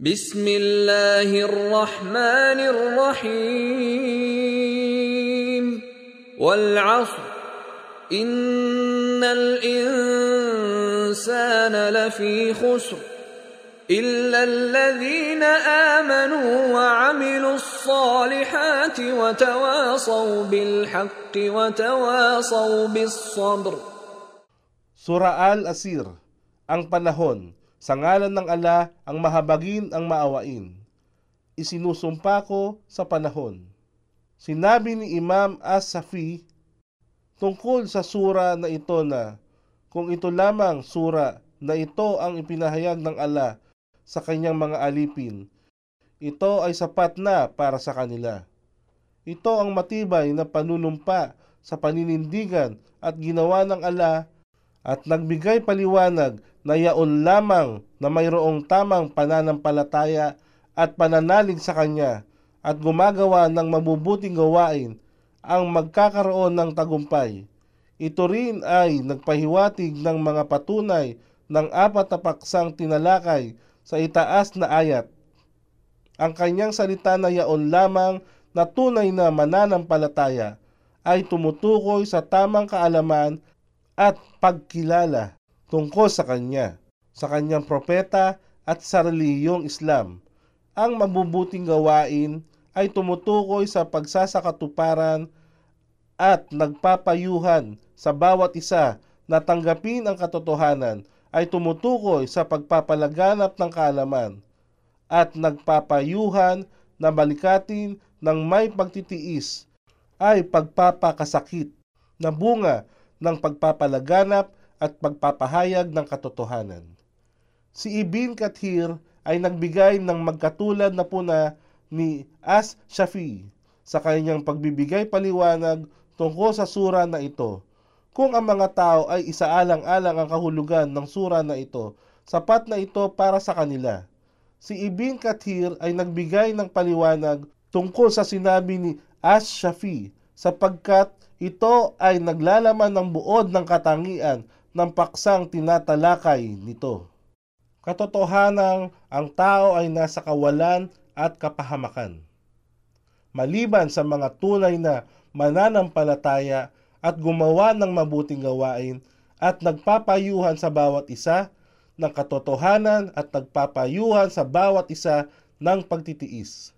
بسم الله الرحمن الرحيم. والعصر. إن الإنسان لفي خسر. إلا الذين آمنوا وعملوا الصالحات وتواصوا بالحق وتواصوا بالصبر. Sura Al-Asir, ang panahon, sa ngalan ng ala ang mahabagin ang maawain. Isinusumpa ko sa panahon. Sinabi ni Imam As-Safi tungkol sa sura na ito na kung ito lamang sura na ito ang ipinahayag ng ala sa kanyang mga alipin, ito ay sapat na para sa kanila. Ito ang matibay na panunumpa sa paninindigan at ginawa ng ala at nagbigay paliwanag na yaon lamang na mayroong tamang pananampalataya at pananalig sa Kanya at gumagawa ng mabubuting gawain ang magkakaroon ng tagumpay. Ito rin ay nagpahiwatig ng mga patunay ng apat na paksang tinalakay sa itaas na ayat. Ang kanyang salita na yaon lamang na tunay na mananampalataya ay tumutukoy sa tamang kaalaman at pagkilala tungkol sa kanya, sa kanyang propeta at sa reliyong Islam. Ang mabubuting gawain ay tumutukoy sa pagsasakatuparan at nagpapayuhan sa bawat isa na tanggapin ang katotohanan ay tumutukoy sa pagpapalaganap ng kaalaman at nagpapayuhan na balikatin ng may pagtitiis ay pagpapakasakit na bunga ng pagpapalaganap at pagpapahayag ng katotohanan. Si Ibn Kathir ay nagbigay ng magkatulad na puna ni As Shafi sa kanyang pagbibigay paliwanag tungkol sa sura na ito. Kung ang mga tao ay isaalang-alang ang kahulugan ng sura na ito, sapat na ito para sa kanila. Si Ibn Kathir ay nagbigay ng paliwanag tungkol sa sinabi ni As Shafi sapagkat ito ay naglalaman ng buod ng katangian ng paksang tinatalakay nito. Katotohanang ang tao ay nasa kawalan at kapahamakan. Maliban sa mga tunay na mananampalataya at gumawa ng mabuting gawain at nagpapayuhan sa bawat isa ng katotohanan at nagpapayuhan sa bawat isa ng pagtitiis.